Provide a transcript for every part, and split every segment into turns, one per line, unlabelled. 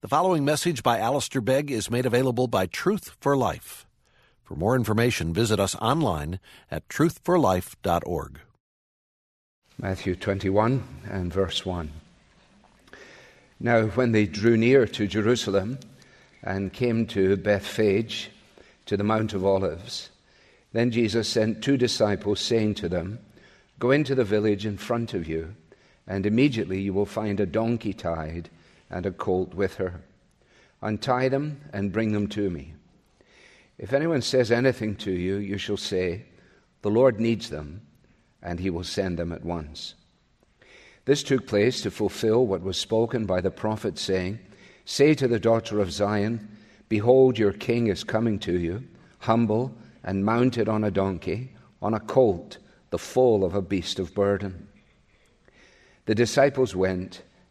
The following message by Alistair Begg is made available by Truth for Life. For more information, visit us online at truthforlife.org.
Matthew 21 and verse 1. Now, when they drew near to Jerusalem and came to Bethphage, to the Mount of Olives, then Jesus sent two disciples, saying to them, Go into the village in front of you, and immediately you will find a donkey tied and a colt with her. Untie them and bring them to me. If anyone says anything to you, you shall say, The Lord needs them, and he will send them at once. This took place to fulfill what was spoken by the prophet, saying, Say to the daughter of Zion, Behold, your king is coming to you, humble and mounted on a donkey, on a colt, the foal of a beast of burden. The disciples went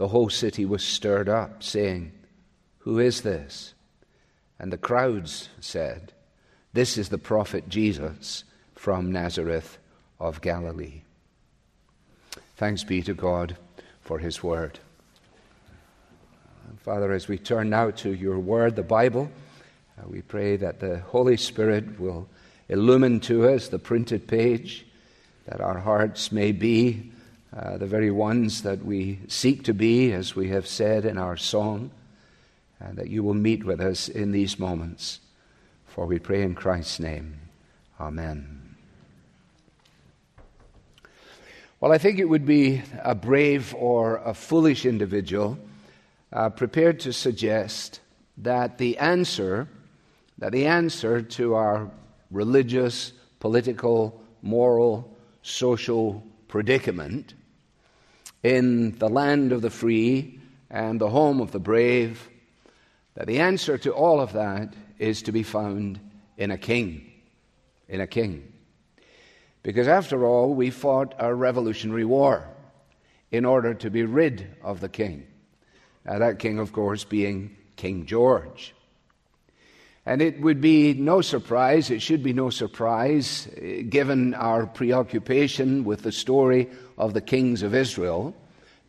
the whole city was stirred up, saying, Who is this? And the crowds said, This is the prophet Jesus from Nazareth of Galilee. Thanks be to God for his word. Father, as we turn now to your word, the Bible, uh, we pray that the Holy Spirit will illumine to us the printed page, that our hearts may be uh, the very ones that we seek to be, as we have said in our song, and that you will meet with us in these moments. For we pray in Christ's name. Amen. Well, I think it would be a brave or a foolish individual uh, prepared to suggest that the answer, that the answer to our religious, political, moral, social predicament in the land of the free and the home of the brave, that the answer to all of that is to be found in a king. In a king. Because after all, we fought a revolutionary war in order to be rid of the king. Now, that king, of course, being King George. And it would be no surprise, it should be no surprise, eh, given our preoccupation with the story of the kings of Israel,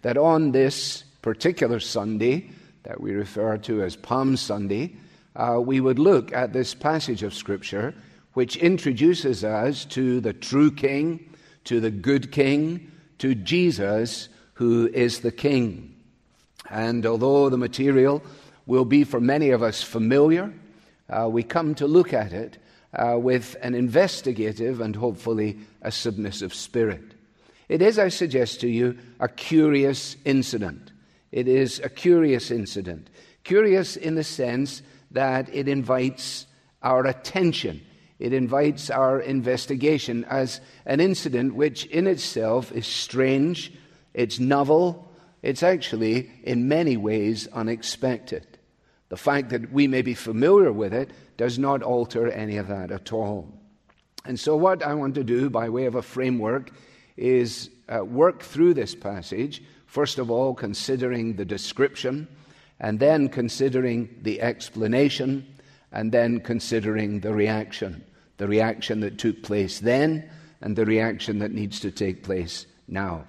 that on this particular Sunday, that we refer to as Palm Sunday, uh, we would look at this passage of Scripture which introduces us to the true King, to the good King, to Jesus, who is the King. And although the material will be for many of us familiar, uh, we come to look at it uh, with an investigative and hopefully a submissive spirit. It is, I suggest to you, a curious incident. It is a curious incident. Curious in the sense that it invites our attention, it invites our investigation as an incident which in itself is strange, it's novel, it's actually in many ways unexpected. The fact that we may be familiar with it does not alter any of that at all. And so, what I want to do by way of a framework is uh, work through this passage, first of all, considering the description, and then considering the explanation, and then considering the reaction. The reaction that took place then, and the reaction that needs to take place now.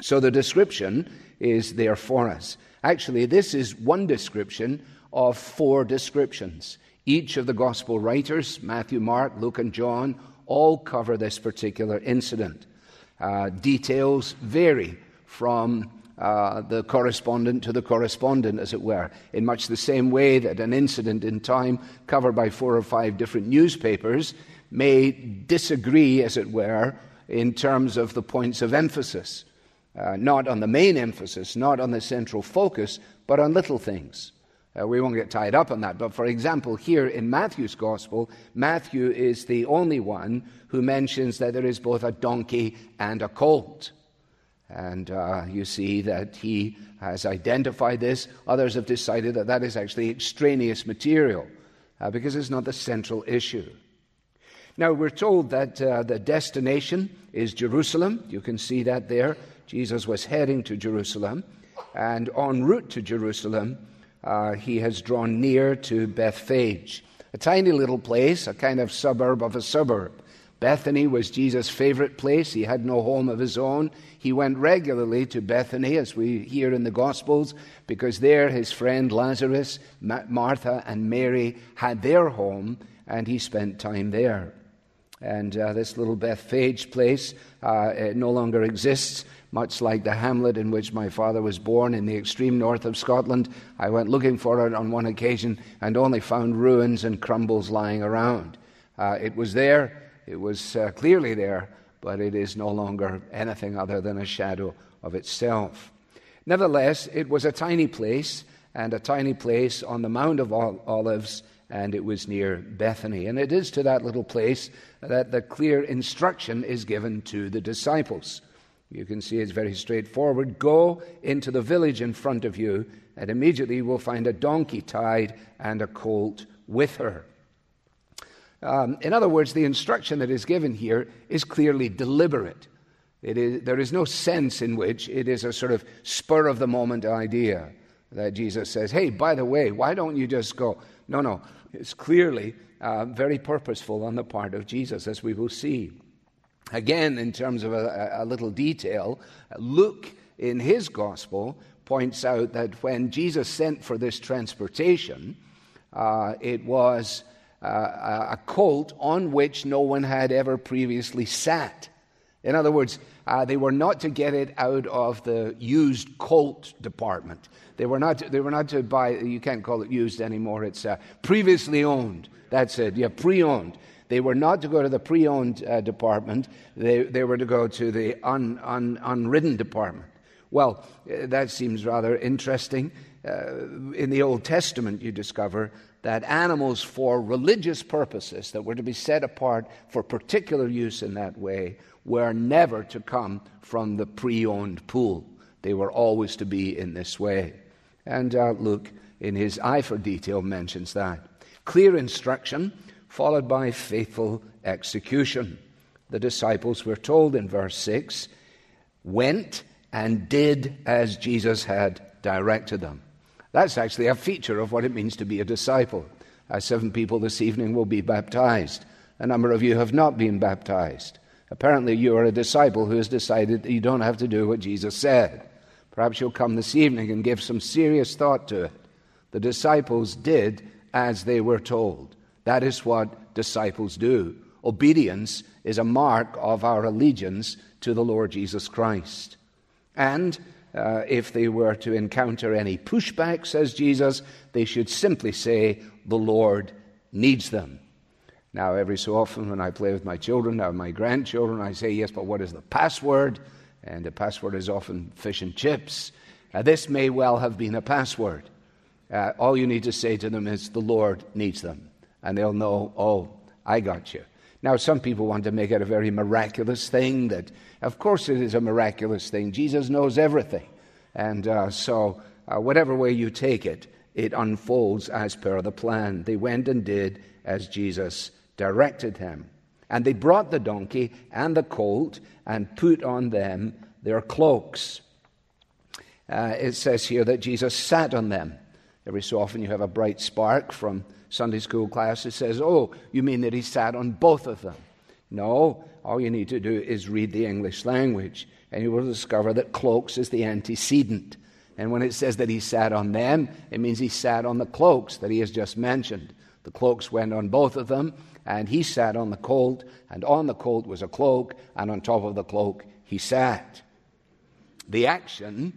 So, the description is there for us. Actually, this is one description of four descriptions. Each of the gospel writers, Matthew, Mark, Luke, and John, all cover this particular incident. Uh, details vary from uh, the correspondent to the correspondent, as it were, in much the same way that an incident in time covered by four or five different newspapers may disagree, as it were, in terms of the points of emphasis uh, not on the main emphasis, not on the central focus, but on little things. Uh, we won't get tied up on that. But for example, here in Matthew's Gospel, Matthew is the only one who mentions that there is both a donkey and a colt. And uh, you see that he has identified this. Others have decided that that is actually extraneous material uh, because it's not the central issue. Now, we're told that uh, the destination is Jerusalem. You can see that there. Jesus was heading to Jerusalem. And en route to Jerusalem, uh, he has drawn near to Bethphage, a tiny little place, a kind of suburb of a suburb. Bethany was Jesus' favorite place. He had no home of his own. He went regularly to Bethany, as we hear in the Gospels, because there his friend Lazarus, Martha, and Mary had their home, and he spent time there. And uh, this little Bethphage place uh, no longer exists, much like the hamlet in which my father was born in the extreme north of Scotland. I went looking for it on one occasion and only found ruins and crumbles lying around. Uh, it was there it was uh, clearly there, but it is no longer anything other than a shadow of itself. Nevertheless, it was a tiny place, and a tiny place on the Mount of Olives, and it was near Bethany. And it is to that little place that the clear instruction is given to the disciples. You can see it's very straightforward. Go into the village in front of you, and immediately you will find a donkey tied and a colt with her. Um, in other words, the instruction that is given here is clearly deliberate. There is no sense in which it is a sort of spur of the moment idea that Jesus says, hey, by the way, why don't you just go? No, no. It's clearly uh, very purposeful on the part of Jesus, as we will see. Again, in terms of a, a little detail, Luke in his gospel points out that when Jesus sent for this transportation, uh, it was uh, a colt on which no one had ever previously sat. In other words, uh, they were not to get it out of the used colt department. They were not. To, they were not to buy. You can't call it used anymore. It's uh, previously owned. That's it. Yeah, pre-owned. They were not to go to the pre-owned uh, department. They they were to go to the un, un, unridden department. Well, uh, that seems rather interesting. Uh, in the Old Testament, you discover that animals for religious purposes that were to be set apart for particular use in that way were never to come from the pre owned pool. They were always to be in this way. And uh, Luke, in his eye for detail, mentions that. Clear instruction followed by faithful execution. The disciples were told in verse 6 went and did as Jesus had directed them. That's actually a feature of what it means to be a disciple. Uh, seven people this evening will be baptized. A number of you have not been baptized. Apparently, you are a disciple who has decided that you don't have to do what Jesus said. Perhaps you'll come this evening and give some serious thought to it. The disciples did as they were told. That is what disciples do. Obedience is a mark of our allegiance to the Lord Jesus Christ. And uh, if they were to encounter any pushback, says Jesus, they should simply say, The Lord needs them. Now, every so often when I play with my children, now my grandchildren, I say, Yes, but what is the password? And the password is often fish and chips. This may well have been a password. Uh, all you need to say to them is, The Lord needs them. And they'll know, Oh, I got you. Now, some people want to make it a very miraculous thing that, of course, it is a miraculous thing. Jesus knows everything. And uh, so, uh, whatever way you take it, it unfolds as per the plan. They went and did as Jesus directed them. And they brought the donkey and the colt and put on them their cloaks. Uh, it says here that Jesus sat on them. Every so often you have a bright spark from Sunday school class that says, Oh, you mean that he sat on both of them? No, all you need to do is read the English language, and you will discover that cloaks is the antecedent. And when it says that he sat on them, it means he sat on the cloaks that he has just mentioned. The cloaks went on both of them, and he sat on the colt, and on the colt was a cloak, and on top of the cloak he sat. The action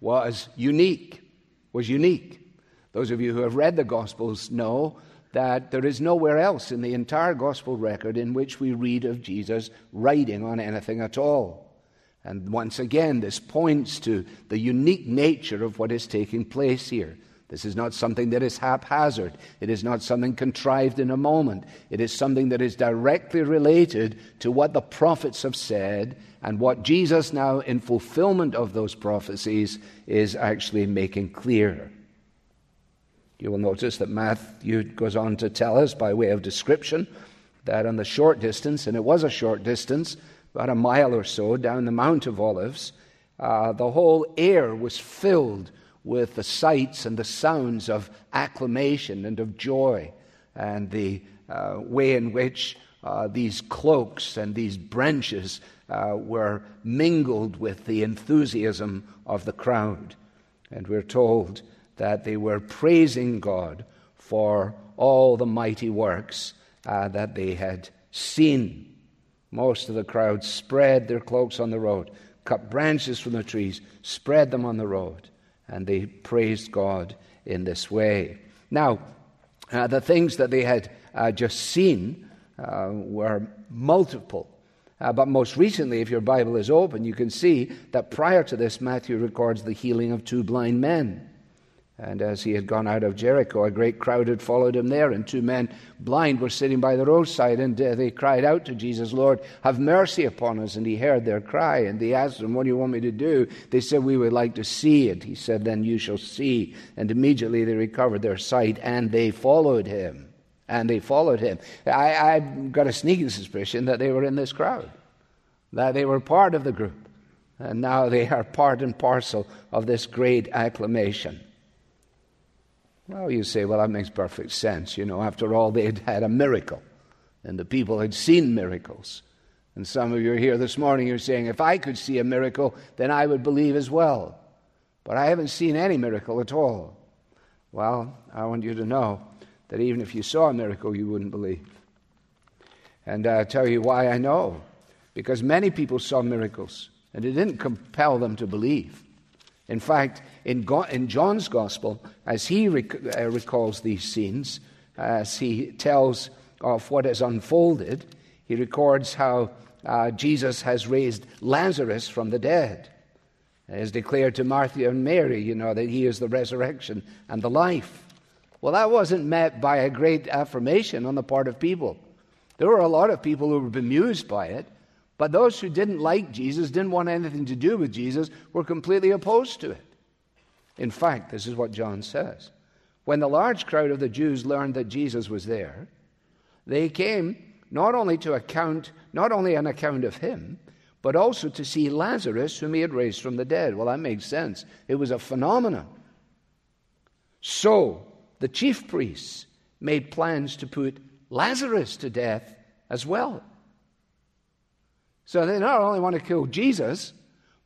was unique, was unique. Those of you who have read the Gospels know that there is nowhere else in the entire Gospel record in which we read of Jesus writing on anything at all. And once again, this points to the unique nature of what is taking place here. This is not something that is haphazard. It is not something contrived in a moment. It is something that is directly related to what the prophets have said and what Jesus, now in fulfillment of those prophecies, is actually making clear. You will notice that Matthew goes on to tell us, by way of description, that on the short distance, and it was a short distance, about a mile or so down the Mount of Olives, uh, the whole air was filled with the sights and the sounds of acclamation and of joy, and the uh, way in which uh, these cloaks and these branches uh, were mingled with the enthusiasm of the crowd. And we're told that they were praising God for all the mighty works uh, that they had seen. Most of the crowd spread their cloaks on the road, cut branches from the trees, spread them on the road, and they praised God in this way. Now, uh, the things that they had uh, just seen uh, were multiple. Uh, but most recently, if your Bible is open, you can see that prior to this, Matthew records the healing of two blind men. And as he had gone out of Jericho, a great crowd had followed him there, and two men blind were sitting by the roadside, and uh, they cried out to Jesus, Lord, have mercy upon us. And he heard their cry, and they asked him, What do you want me to do? They said, We would like to see it. He said, Then you shall see. And immediately they recovered their sight, and they followed him. And they followed him. I, I've got a sneaking suspicion that they were in this crowd, that they were part of the group. And now they are part and parcel of this great acclamation. Well, you say, well, that makes perfect sense. You know, after all, they'd had a miracle, and the people had seen miracles. And some of you are here this morning, you're saying, if I could see a miracle, then I would believe as well. But I haven't seen any miracle at all. Well, I want you to know that even if you saw a miracle, you wouldn't believe. And I'll tell you why I know. Because many people saw miracles, and it didn't compel them to believe. In fact, in, in John's Gospel, as he rec- uh, recalls these scenes, as he tells of what has unfolded, he records how uh, Jesus has raised Lazarus from the dead. Has declared to Martha and Mary, you know, that he is the resurrection and the life. Well, that wasn't met by a great affirmation on the part of people. There were a lot of people who were bemused by it, but those who didn't like Jesus, didn't want anything to do with Jesus, were completely opposed to it. In fact, this is what John says. When the large crowd of the Jews learned that Jesus was there, they came not only to account, not only an account of him, but also to see Lazarus, whom he had raised from the dead. Well, that makes sense. It was a phenomenon. So the chief priests made plans to put Lazarus to death as well. So they not only want to kill Jesus,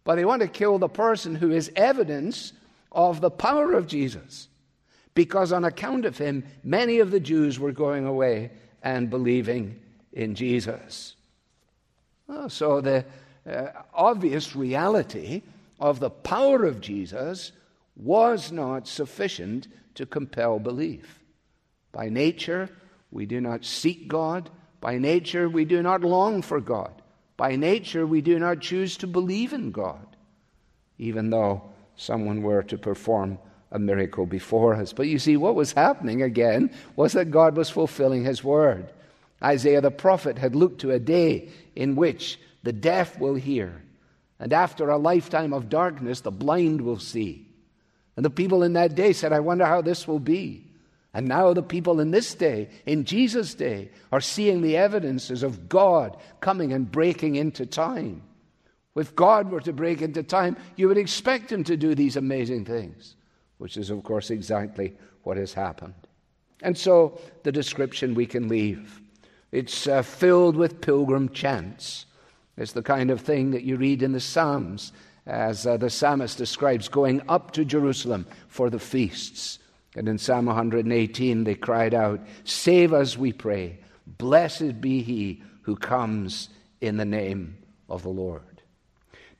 but they want to kill the person who is evidence of the power of Jesus. Because on account of him, many of the Jews were going away and believing in Jesus. Well, so the uh, obvious reality of the power of Jesus was not sufficient to compel belief. By nature, we do not seek God. By nature, we do not long for God. By nature, we do not choose to believe in God, even though someone were to perform a miracle before us. But you see, what was happening again was that God was fulfilling His word. Isaiah the prophet had looked to a day in which the deaf will hear, and after a lifetime of darkness, the blind will see. And the people in that day said, I wonder how this will be. And now the people in this day, in Jesus' day, are seeing the evidences of God coming and breaking into time. If God were to break into time, you would expect him to do these amazing things, which is, of course, exactly what has happened. And so the description we can leave. It's uh, filled with pilgrim chants. It's the kind of thing that you read in the Psalms, as uh, the psalmist describes going up to Jerusalem for the feasts. And in Psalm 118, they cried out, Save us, we pray. Blessed be he who comes in the name of the Lord.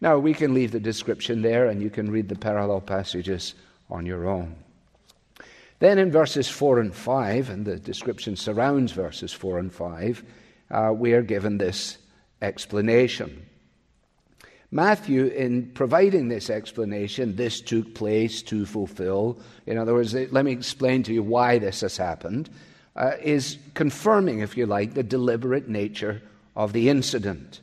Now, we can leave the description there and you can read the parallel passages on your own. Then in verses 4 and 5, and the description surrounds verses 4 and 5, uh, we are given this explanation. Matthew, in providing this explanation, this took place to fulfill, in other words, let me explain to you why this has happened, uh, is confirming, if you like, the deliberate nature of the incident.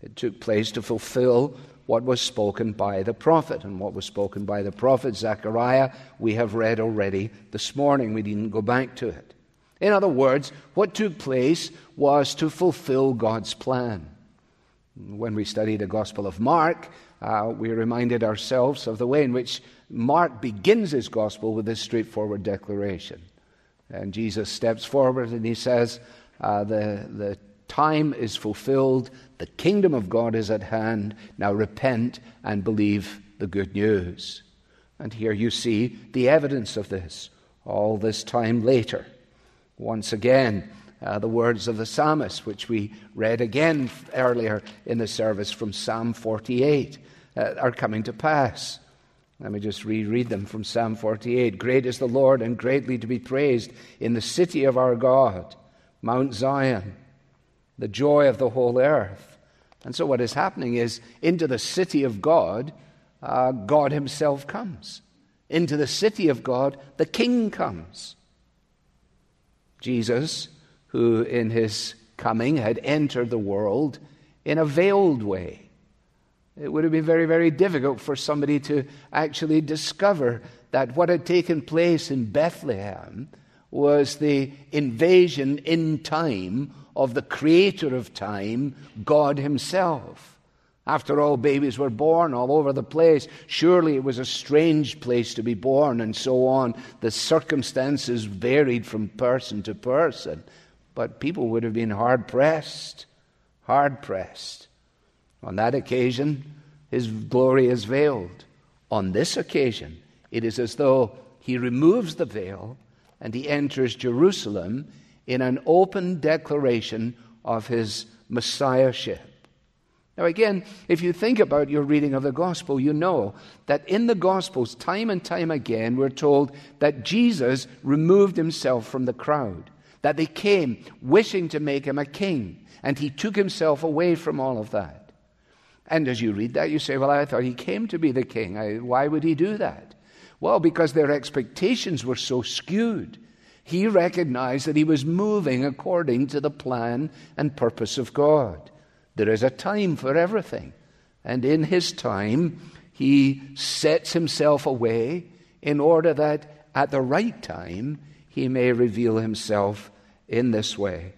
It took place to fulfill what was spoken by the prophet. And what was spoken by the prophet Zechariah, we have read already this morning. We didn't go back to it. In other words, what took place was to fulfill God's plan. When we study the Gospel of Mark, uh, we reminded ourselves of the way in which Mark begins his Gospel with this straightforward declaration. And Jesus steps forward and he says, uh, the, the time is fulfilled, the kingdom of God is at hand. Now repent and believe the good news. And here you see the evidence of this all this time later. Once again, uh, the words of the psalmist, which we read again earlier in the service from Psalm 48, uh, are coming to pass. Let me just reread them from Psalm 48. Great is the Lord and greatly to be praised in the city of our God, Mount Zion, the joy of the whole earth. And so, what is happening is into the city of God, uh, God Himself comes. Into the city of God, the King comes. Jesus who in his coming had entered the world in a veiled way. It would have been very, very difficult for somebody to actually discover that what had taken place in Bethlehem was the invasion in time of the creator of time, God Himself. After all, babies were born all over the place. Surely it was a strange place to be born, and so on. The circumstances varied from person to person but people would have been hard pressed, hard pressed. On that occasion, his glory is veiled. On this occasion, it is as though he removes the veil and he enters Jerusalem in an open declaration of his messiahship. Now, again, if you think about your reading of the gospel, you know that in the gospels, time and time again, we're told that Jesus removed himself from the crowd that they came wishing to make him a king, and he took himself away from all of that. And as you read that, you say, Well, I thought he came to be the king. I, why would he do that? Well, because their expectations were so skewed. He recognized that he was moving according to the plan and purpose of God. There is a time for everything. And in his time, he sets himself away in order that at the right time, he may reveal himself in this way.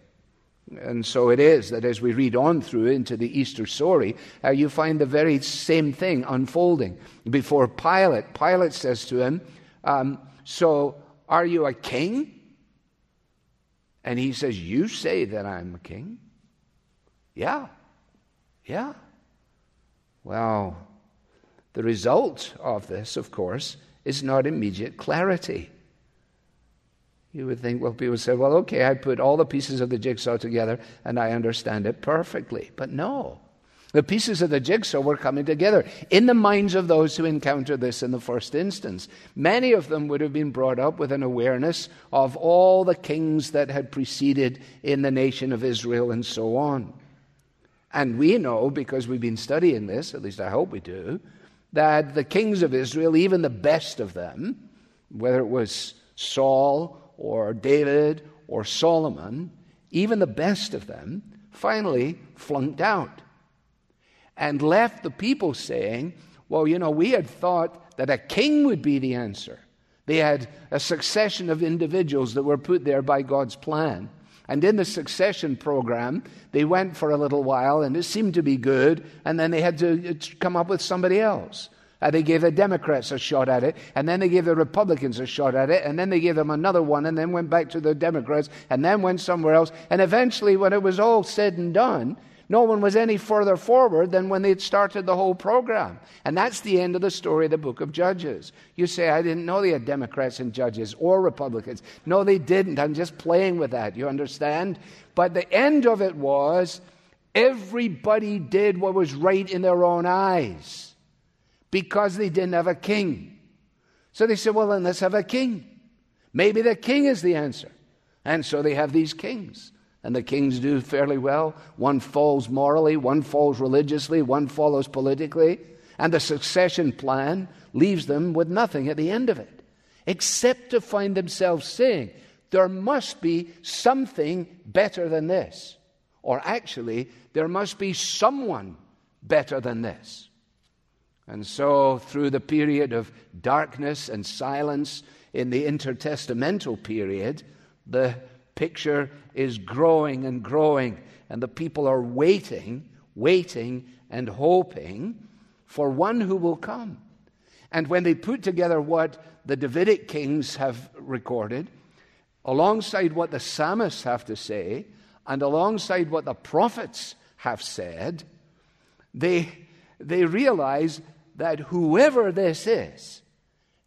And so it is that as we read on through into the Easter story, uh, you find the very same thing unfolding. Before Pilate, Pilate says to him, um, So are you a king? And he says, You say that I'm a king? Yeah. Yeah. Well, the result of this, of course, is not immediate clarity. You would think, well, people say, well, okay, I put all the pieces of the jigsaw together and I understand it perfectly. But no. The pieces of the jigsaw were coming together in the minds of those who encountered this in the first instance. Many of them would have been brought up with an awareness of all the kings that had preceded in the nation of Israel and so on. And we know, because we've been studying this, at least I hope we do, that the kings of Israel, even the best of them, whether it was Saul or David or Solomon, even the best of them, finally flunked out and left the people saying, Well, you know, we had thought that a king would be the answer. They had a succession of individuals that were put there by God's plan. And in the succession program, they went for a little while and it seemed to be good, and then they had to uh, come up with somebody else. Uh, they gave the Democrats a shot at it, and then they gave the Republicans a shot at it, and then they gave them another one, and then went back to the Democrats, and then went somewhere else. And eventually, when it was all said and done, no one was any further forward than when they'd started the whole program. And that's the end of the story of the book of Judges. You say, I didn't know they had Democrats and judges or Republicans. No, they didn't. I'm just playing with that. You understand? But the end of it was everybody did what was right in their own eyes because they didn't have a king. So they said, well, then let's have a king. Maybe the king is the answer. And so they have these kings. and the kings do fairly well. One falls morally, one falls religiously, one follows politically, and the succession plan leaves them with nothing at the end of it, except to find themselves saying, There must be something better than this. Or actually, there must be someone better than this. And so, through the period of darkness and silence in the intertestamental period, the picture is growing and growing, and the people are waiting, waiting, and hoping for one who will come. And when they put together what the Davidic kings have recorded, alongside what the psalmists have to say, and alongside what the prophets have said, they, they realize that whoever this is,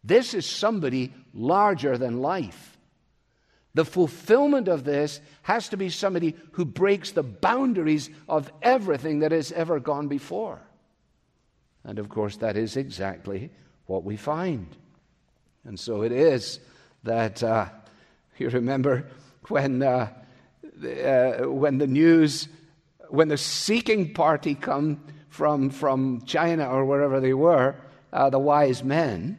this is somebody larger than life. The fulfillment of this has to be somebody who breaks the boundaries of everything that has ever gone before. And of course, that is exactly what we find. And so it is that uh, you remember when, uh, uh, when the news, when the seeking party come from, from China or wherever they were, uh, the wise men,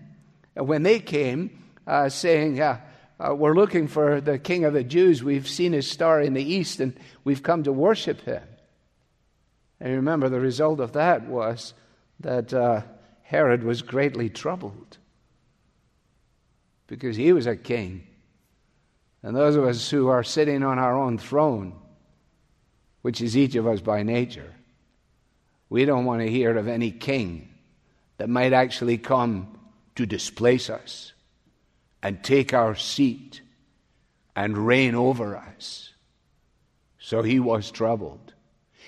when they came uh, saying, uh, We're looking for the king of the Jews, we've seen his star in the east and we've come to worship him. And remember, the result of that was that uh, Herod was greatly troubled because he was a king. And those of us who are sitting on our own throne, which is each of us by nature, we don't want to hear of any king that might actually come to displace us and take our seat and reign over us. So he was troubled.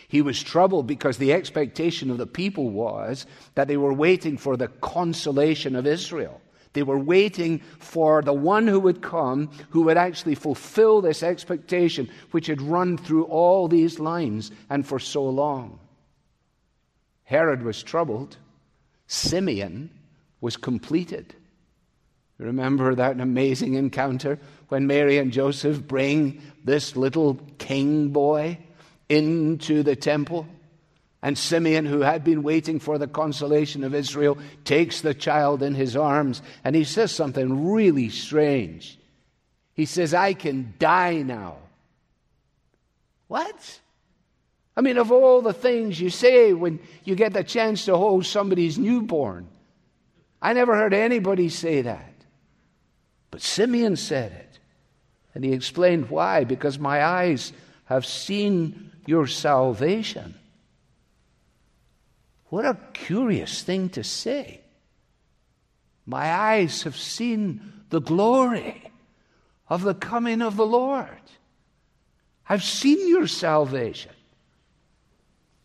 He was troubled because the expectation of the people was that they were waiting for the consolation of Israel. They were waiting for the one who would come who would actually fulfill this expectation which had run through all these lines and for so long. Herod was troubled, Simeon was completed. Remember that amazing encounter when Mary and Joseph bring this little king boy into the temple? And Simeon, who had been waiting for the consolation of Israel, takes the child in his arms and he says something really strange. He says, I can die now. What? I mean, of all the things you say when you get the chance to hold somebody's newborn, I never heard anybody say that. But Simeon said it. And he explained why. Because my eyes have seen your salvation. What a curious thing to say. My eyes have seen the glory of the coming of the Lord. I've seen your salvation.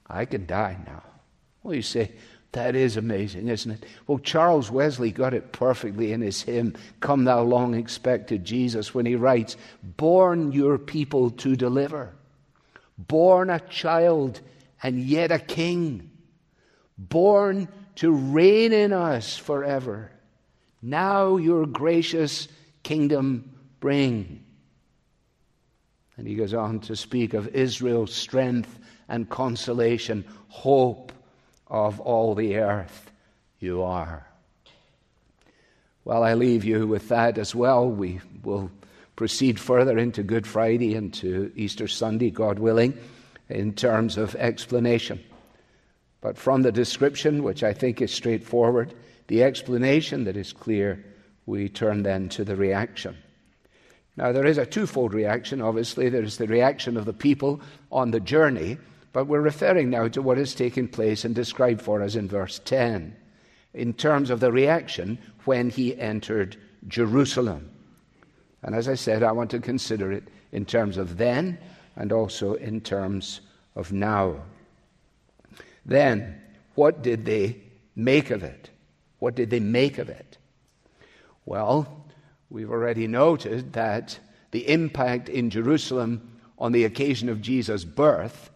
I can die now. Well, you say, that is amazing, isn't it? Well, Charles Wesley got it perfectly in his hymn, Come Thou Long Expected Jesus, when he writes, Born your people to deliver, born a child and yet a king, born to reign in us forever. Now your gracious kingdom bring. And he goes on to speak of Israel's strength and consolation, hope of all the earth you are. Well, I leave you with that as well. We will proceed further into Good Friday and to Easter Sunday, God willing, in terms of explanation. But from the description, which I think is straightforward, the explanation that is clear, we turn then to the reaction. Now, there is a twofold reaction, obviously. There's the reaction of the people on the journey, but we're referring now to what has taken place and described for us in verse 10 in terms of the reaction when he entered Jerusalem. And as I said, I want to consider it in terms of then and also in terms of now. Then, what did they make of it? What did they make of it? Well, we've already noted that the impact in Jerusalem on the occasion of Jesus' birth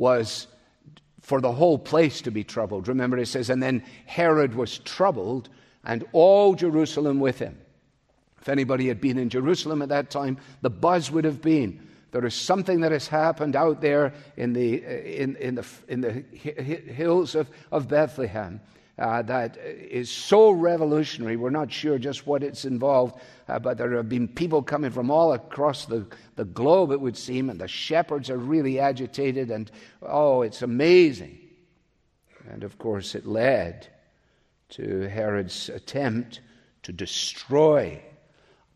was for the whole place to be troubled. Remember, it says, and then Herod was troubled, and all Jerusalem with him. If anybody had been in Jerusalem at that time, the buzz would have been There is something that has happened out there in the, uh, in, in the, in the hills of, of Bethlehem. Uh, that is so revolutionary. We're not sure just what it's involved, uh, but there have been people coming from all across the, the globe, it would seem, and the shepherds are really agitated, and oh, it's amazing. And of course, it led to Herod's attempt to destroy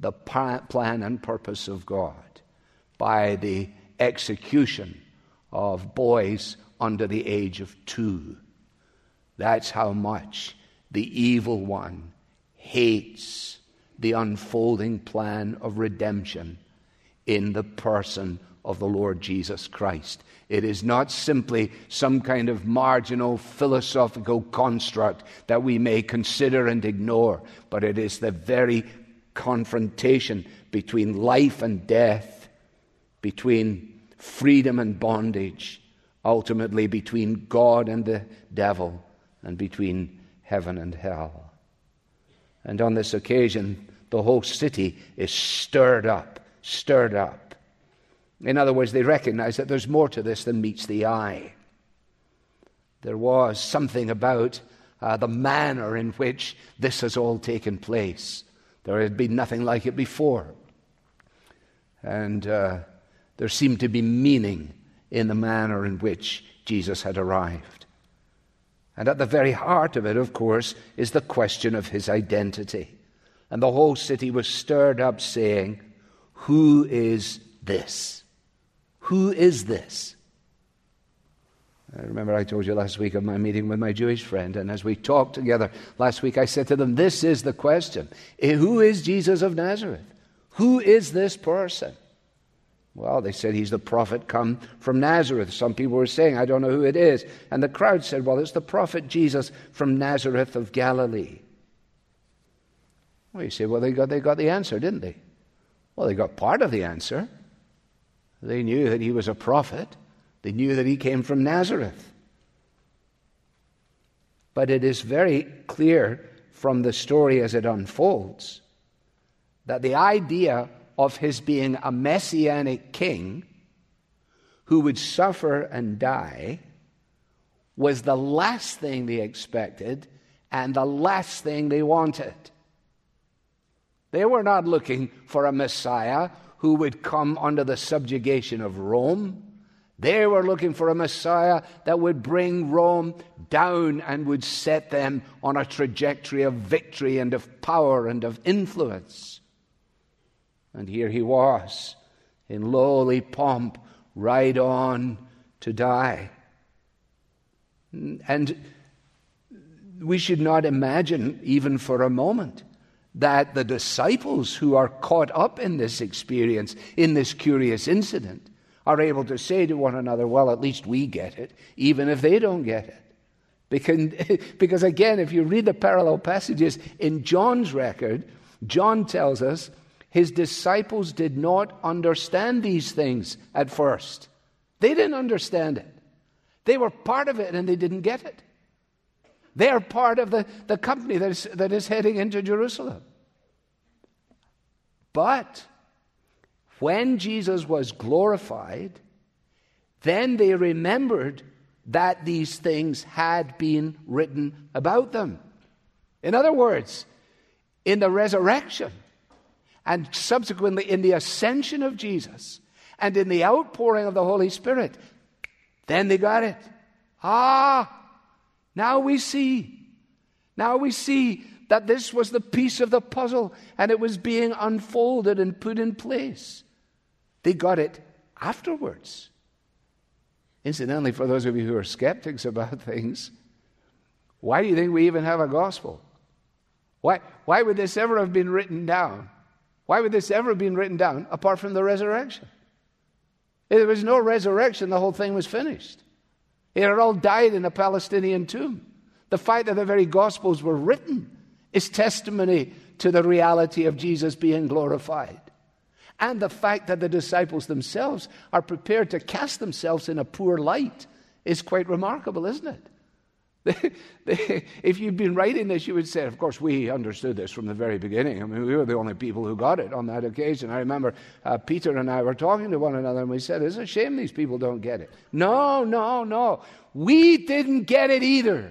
the plan and purpose of God by the execution of boys under the age of two. That's how much the evil one hates the unfolding plan of redemption in the person of the Lord Jesus Christ. It is not simply some kind of marginal philosophical construct that we may consider and ignore, but it is the very confrontation between life and death, between freedom and bondage, ultimately between God and the devil, and between heaven and hell. And on this occasion, the whole city is stirred up, stirred up. In other words, they recognize that there's more to this than meets the eye. There was something about uh, the manner in which this has all taken place. There had been nothing like it before. And uh, there seemed to be meaning in the manner in which Jesus had arrived. And at the very heart of it, of course, is the question of his identity. And the whole city was stirred up, saying, Who is this? Who is this? I remember I told you last week of my meeting with my Jewish friend, and as we talked together last week, I said to them, This is the question. Who is Jesus of Nazareth? Who is this person? Well, they said he's the prophet come from Nazareth. Some people were saying, I don't know who it is. And the crowd said, Well, it's the prophet Jesus from Nazareth of Galilee. Well, you say, Well, they got, they got the answer, didn't they? Well, they got part of the answer. They knew that he was a prophet, they knew that he came from Nazareth. But it is very clear from the story as it unfolds that the idea of his being a messianic king who would suffer and die was the last thing they expected and the last thing they wanted. They were not looking for a Messiah who would come under the subjugation of Rome. They were looking for a Messiah that would bring Rome down and would set them on a trajectory of victory and of power and of influence. And here he was, in lowly pomp, right on to die. And we should not imagine, even for a moment, that the disciples who are caught up in this experience, in this curious incident, are able to say to one another, Well, at least we get it, even if they don't get it. Because, because again, if you read the parallel passages in John's record, John tells us his disciples did not understand these things at first. They didn't understand it. They were part of it and they didn't get it. They are part of the, the company that is, that is heading into Jerusalem. But when Jesus was glorified, then they remembered that these things had been written about them. In other words, in the resurrection, and subsequently in the ascension of Jesus and in the outpouring of the Holy Spirit, then they got it. Ah, now we see. Now we see that this was the piece of the puzzle and it was being unfolded and put in place. They got it afterwards. Incidentally, for those of you who are skeptics about things, why do you think we even have a gospel? Why, why would this ever have been written down? Why would this ever have been written down apart from the resurrection? If there was no resurrection, the whole thing was finished. It had all died in a Palestinian tomb. The fact that the very Gospels were written is testimony to the reality of Jesus being glorified. And the fact that the disciples themselves are prepared to cast themselves in a poor light is quite remarkable, isn't it? if you'd been writing this, you would say, of course, we understood this from the very beginning. I mean, we were the only people who got it on that occasion. I remember uh, Peter and I were talking to one another and we said, it's a shame these people don't get it. No, no, no. We didn't get it either.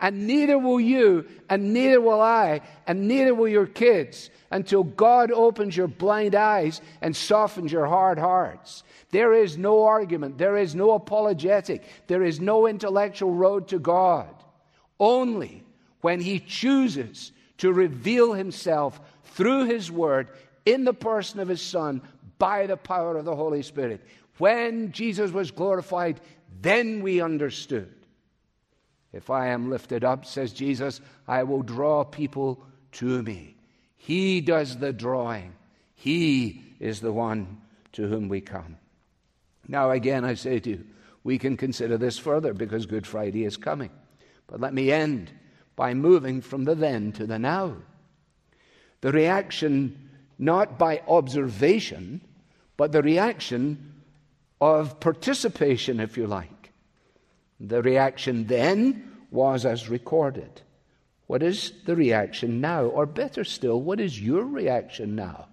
And neither will you, and neither will I, and neither will your kids until God opens your blind eyes and softens your hard hearts. There is no argument, there is no apologetic, there is no intellectual road to God. Only when He chooses to reveal Himself through His Word in the person of His Son by the power of the Holy Spirit. When Jesus was glorified, then we understood. If I am lifted up, says Jesus, I will draw people to me. He does the drawing. He is the one to whom we come. Now, again, I say to you, we can consider this further because Good Friday is coming. But let me end by moving from the then to the now. The reaction, not by observation, but the reaction of participation, if you like. The reaction then was as recorded. What is the reaction now? Or better still, what is your reaction now?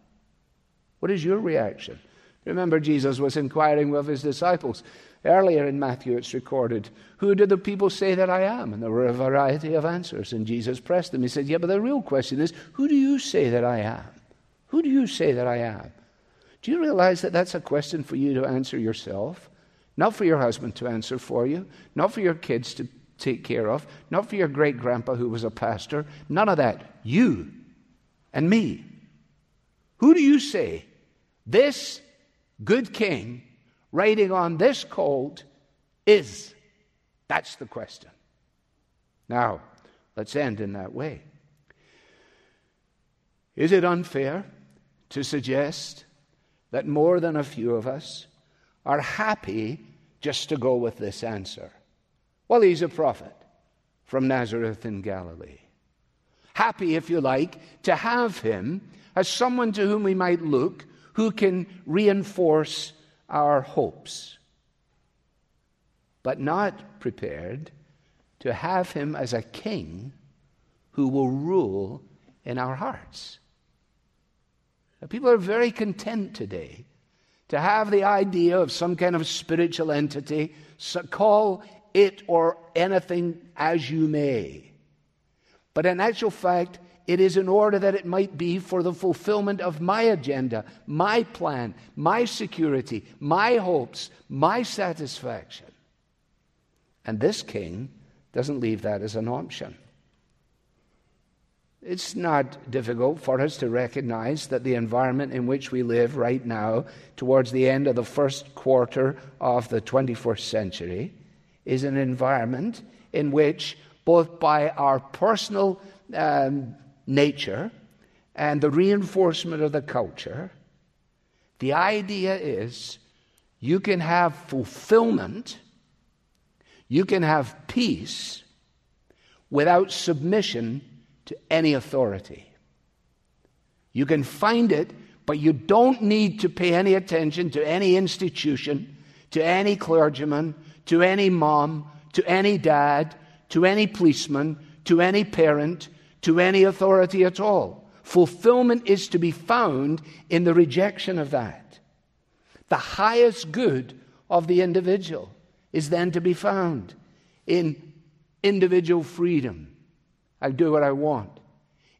What is your reaction? Remember, Jesus was inquiring of his disciples. Earlier in Matthew, it's recorded, Who do the people say that I am? And there were a variety of answers. And Jesus pressed them. He said, Yeah, but the real question is, Who do you say that I am? Who do you say that I am? Do you realize that that's a question for you to answer yourself? Not for your husband to answer for you, not for your kids to take care of, not for your great grandpa who was a pastor. None of that. You and me. Who do you say this good king riding on this colt is? That's the question. Now, let's end in that way. Is it unfair to suggest that more than a few of us are happy just to go with this answer? Well, he's a prophet from Nazareth in Galilee. Happy, if you like, to have him as someone to whom we might look who can reinforce our hopes, but not prepared to have him as a king who will rule in our hearts. Now, people are very content today to have the idea of some kind of spiritual entity, so call it or anything as you may. But in actual fact, it is in order that it might be for the fulfillment of my agenda, my plan, my security, my hopes, my satisfaction. And this king doesn't leave that as an option. It's not difficult for us to recognize that the environment in which we live right now, towards the end of the first quarter of the 21st century, is an environment in which, both by our personal um, nature and the reinforcement of the culture, the idea is you can have fulfillment, you can have peace without submission to any authority. You can find it, but you don't need to pay any attention to any institution, to any clergyman, to any mom, to any dad, to any policeman, to any parent, to any authority at all. Fulfillment is to be found in the rejection of that. The highest good of the individual is then to be found in individual freedom. I do what I want.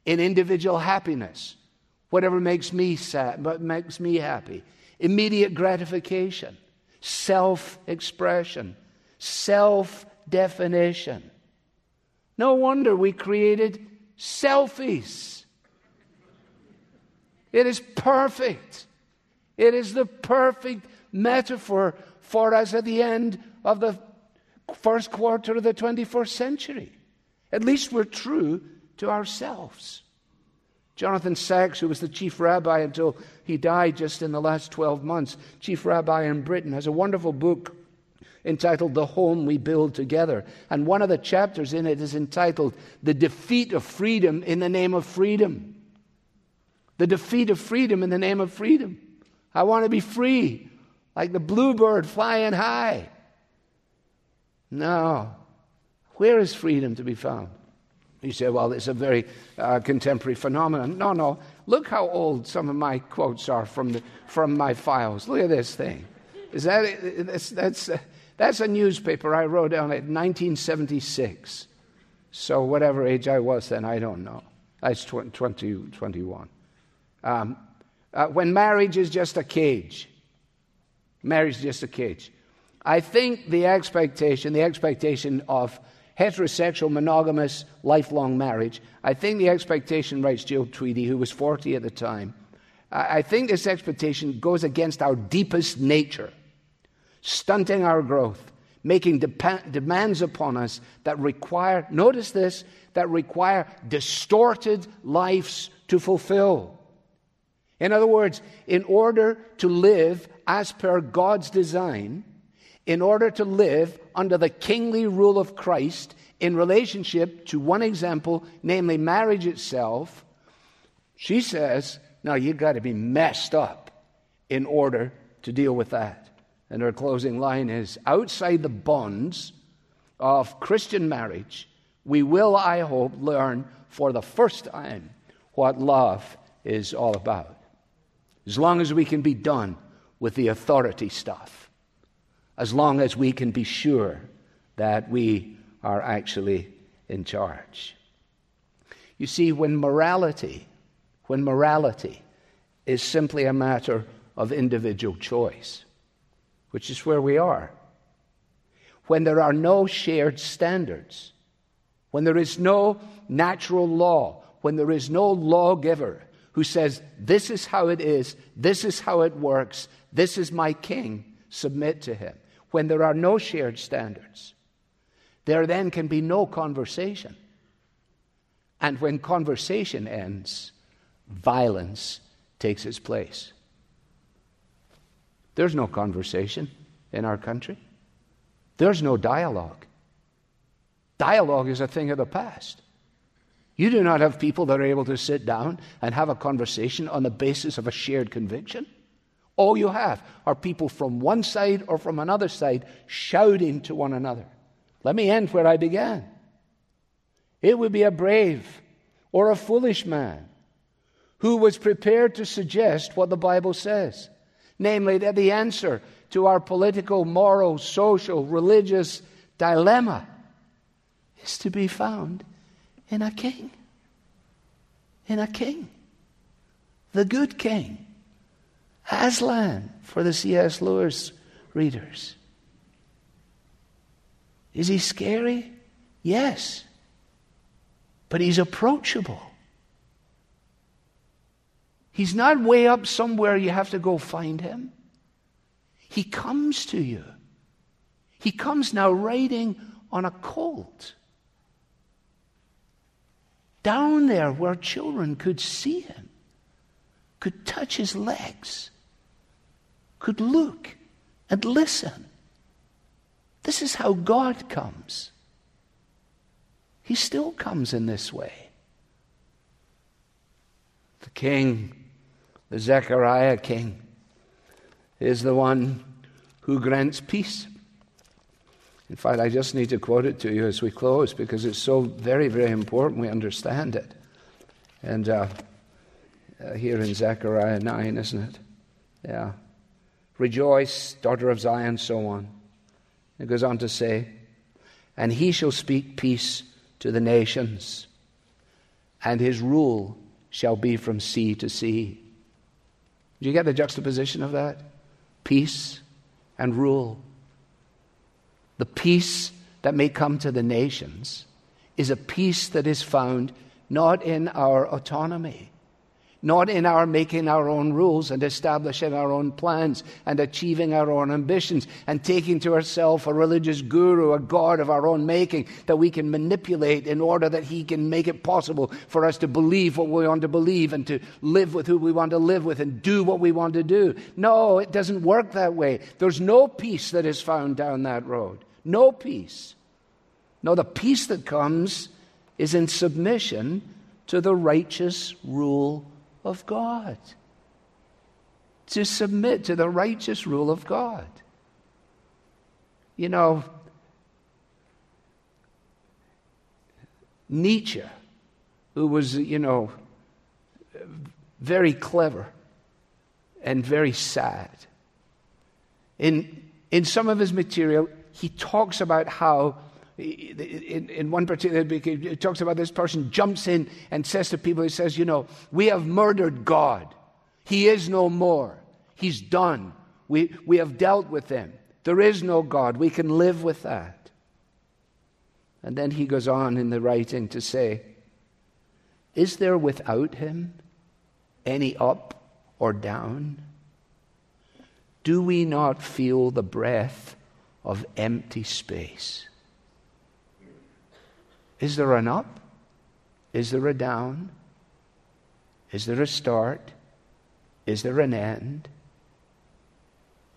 In individual happiness, whatever makes me sad, but makes me happy. Immediate gratification self expression, self definition. No wonder we created selfies. It is perfect. It is the perfect metaphor for us at the end of the first quarter of the 21st century. At least we're true to ourselves. Jonathan Sacks, who was the chief rabbi until he died just in the last 12 months, chief rabbi in Britain, has a wonderful book entitled The Home We Build Together. And one of the chapters in it is entitled The Defeat of Freedom in the Name of Freedom. The defeat of freedom in the name of freedom. I want to be free, like the bluebird flying high. No. Where is freedom to be found? You say, well, it's a very uh, contemporary phenomenon. No, no. Look how old some of my quotes are from, the, from my files. Look at this thing. Is that, that's, that's, uh, that's a newspaper I wrote down in 1976. So, whatever age I was then, I don't know. That's 20, 21. Um, uh, when marriage is just a cage, marriage is just a cage. I think the expectation, the expectation of heterosexual, monogamous, lifelong marriage. I think the expectation, writes Jill Tweedie, who was 40 at the time, I think this expectation goes against our deepest nature, stunting our growth, making demands upon us that require, notice this, that require distorted lives to fulfill. In other words, in order to live as per God's design, in order to live under the kingly rule of Christ in relationship to one example, namely marriage itself, she says, now you've got to be messed up in order to deal with that. And her closing line is outside the bonds of Christian marriage, we will, I hope, learn for the first time what love is all about. As long as we can be done with the authority stuff as long as we can be sure that we are actually in charge. You see, when morality, when morality is simply a matter of individual choice, which is where we are, when there are no shared standards, when there is no natural law, when there is no lawgiver who says, This is how it is, this is how it works, this is my king, submit to him when there are no shared standards, there then can be no conversation. And when conversation ends, violence takes its place. There's no conversation in our country, there's no dialogue. Dialogue is a thing of the past. You do not have people that are able to sit down and have a conversation on the basis of a shared conviction. All you have are people from one side or from another side shouting to one another. Let me end where I began. It would be a brave or a foolish man who was prepared to suggest what the Bible says, namely that the answer to our political, moral, social, religious dilemma is to be found in a king. In a king. The good king Aslan for the C.S. Lewis readers. Is he scary? Yes. But he's approachable. He's not way up somewhere you have to go find him. He comes to you. He comes now riding on a colt. Down there where children could see him, could touch his legs could look and listen. This is how God comes. He still comes in this way. The king, the Zechariah king, is the one who grants peace. In fact, I just need to quote it to you as we close because it's so very, very important we understand it. And uh, uh, here in Zechariah 9, isn't it? Yeah. Rejoice, daughter of Zion, so on. It goes on to say, And he shall speak peace to the nations, and his rule shall be from sea to sea. Do you get the juxtaposition of that? Peace and rule. The peace that may come to the nations is a peace that is found not in our autonomy not in our making our own rules and establishing our own plans and achieving our own ambitions and taking to ourselves a religious guru, a God of our own making that we can manipulate in order that he can make it possible for us to believe what we want to believe and to live with who we want to live with and do what we want to do. No, it doesn't work that way. There's no peace that is found down that road. No peace. No, the peace that comes is in submission to the righteous rule of God, to submit to the righteous rule of God. You know, Nietzsche, who was, you know, very clever and very sad. In, in some of his material, he talks about how, in, one particular, he talks about this person jumps in and says to people, he says, You know, we have murdered God. He is no more. He's done. We, we have dealt with him. There is no God. We can live with that. And then he goes on in the writing to say, Is there without him any up or down? Do we not feel the breath of empty space? Is there an up? Is there a down? Is there a start? Is there an end?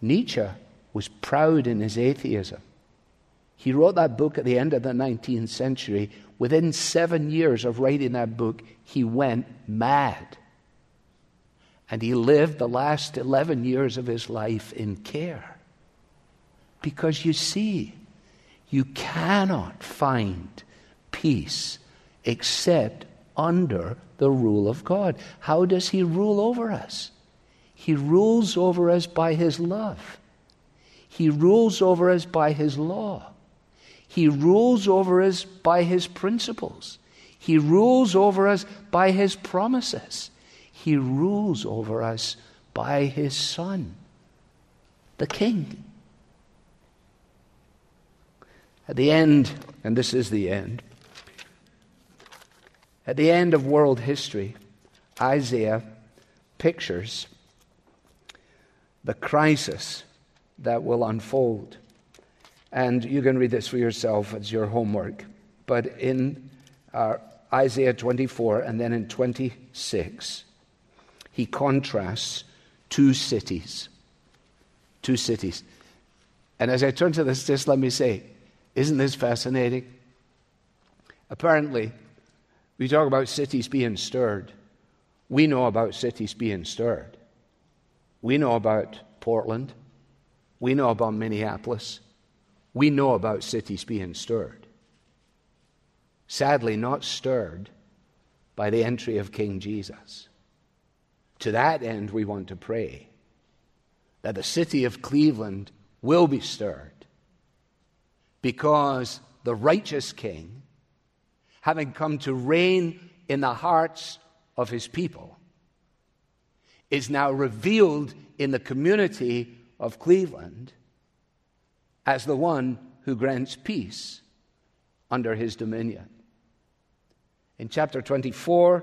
Nietzsche was proud in his atheism. He wrote that book at the end of the 19th century. Within seven years of writing that book, he went mad. And he lived the last 11 years of his life in care. Because you see, you cannot find peace except under the rule of God. How does he rule over us? He rules over us by his love. He rules over us by his law. He rules over us by his principles. He rules over us by his promises. He rules over us by his Son, the King. At the end, and this is the end, at the end of world history, Isaiah pictures the crisis that will unfold. And you can read this for yourself as your homework. But in uh, Isaiah 24 and then in 26, he contrasts two cities. Two cities. And as I turn to this, just let me say, isn't this fascinating? Apparently, we talk about cities being stirred. We know about cities being stirred. We know about Portland. We know about Minneapolis. We know about cities being stirred. Sadly, not stirred by the entry of King Jesus. To that end, we want to pray that the city of Cleveland will be stirred because the righteous king, having come to reign in the hearts of his people, is now revealed in the community of Cleveland as the one who grants peace under his dominion. In chapter 24,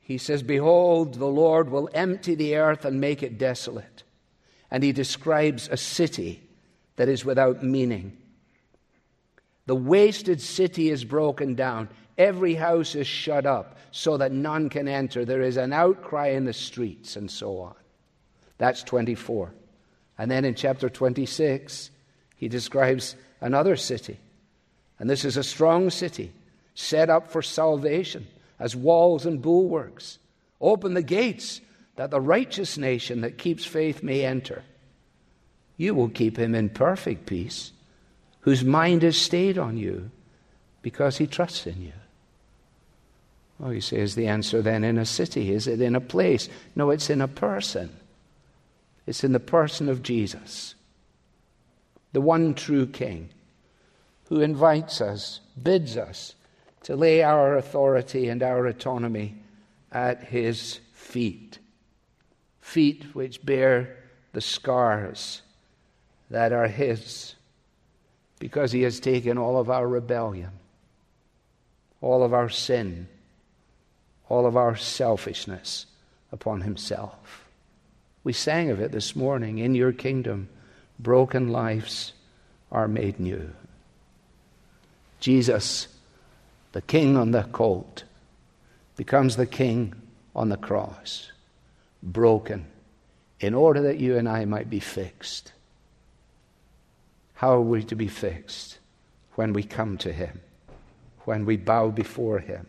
he says, Behold, the Lord will empty the earth and make it desolate. And he describes a city that is without meaning. The wasted city is broken down. Every house is shut up so that none can enter. There is an outcry in the streets, and so on. That's 24. And then in chapter 26, he describes another city. And this is a strong city set up for salvation as walls and bulwarks. Open the gates that the righteous nation that keeps faith may enter. You will keep him in perfect peace, whose mind is stayed on you because he trusts in you. Oh, you say, is the answer then in a city? Is it in a place? No, it's in a person. It's in the person of Jesus, the one true King, who invites us, bids us to lay our authority and our autonomy at his feet. Feet which bear the scars that are his because he has taken all of our rebellion, all of our sin, all of our selfishness upon himself. We sang of it this morning. In your kingdom, broken lives are made new. Jesus the king on the colt becomes the king on the cross, broken, in order that you and I might be fixed. How are we to be fixed? When we come to him, when we bow before him,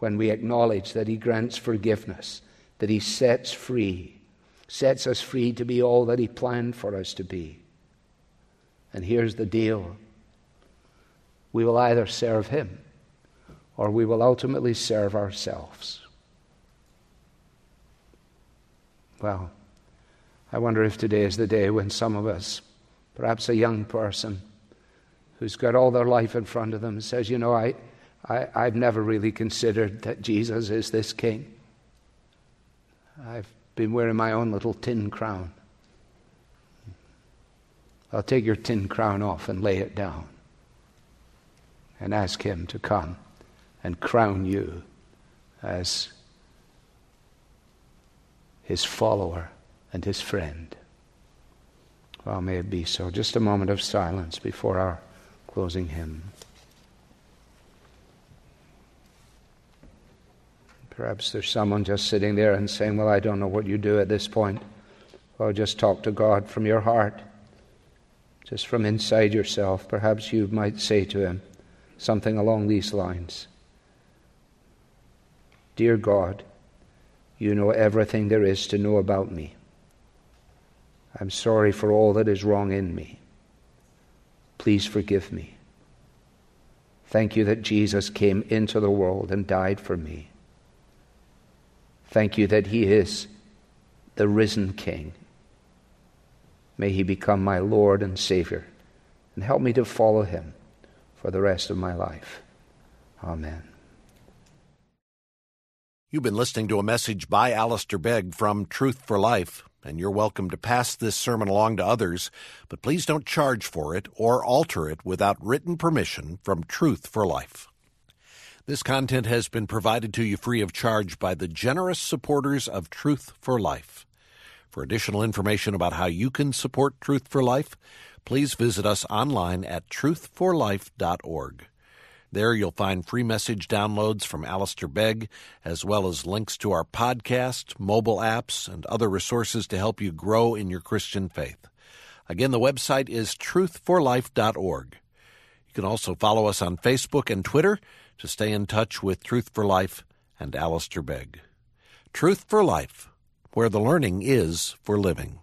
when we acknowledge that he grants forgiveness, that he sets free, sets us free to be all that he planned for us to be. And here's the deal we will either serve him or we will ultimately serve ourselves. Well, I wonder if today is the day when some of us, perhaps a young person who's got all their life in front of them, says, You know, I, I, I've never really considered that Jesus is this king. I've been wearing my own little tin crown. I'll take your tin crown off and lay it down and ask Him to come and crown you as His follower and His friend. Well, may it be so. Just a moment of silence before our closing hymn. Perhaps there's someone just sitting there and saying, Well, I don't know what you do at this point. Well, just talk to God from your heart, just from inside yourself. Perhaps you might say to Him something along these lines Dear God, you know everything there is to know about me. I'm sorry for all that is wrong in me. Please forgive me. Thank you that Jesus came into the world and died for me. Thank you that He is the risen King. May He become my Lord and Savior and help me to follow Him for the rest of my life. Amen.
You've been listening to a message by Alistair Begg from Truth for Life, and you're welcome to pass this sermon along to others, but please don't charge for it or alter it without written permission from Truth for Life. This content has been provided to you free of charge by the generous supporters of Truth for Life. For additional information about how you can support Truth for Life, please visit us online at truthforlife.org. There you'll find free message downloads from Alistair Begg, as well as links to our podcast, mobile apps, and other resources to help you grow in your Christian faith. Again, the website is truthforlife.org. You can also follow us on Facebook and Twitter to stay in touch with Truth for Life and Alistair Begg. Truth for Life, where the learning is for living.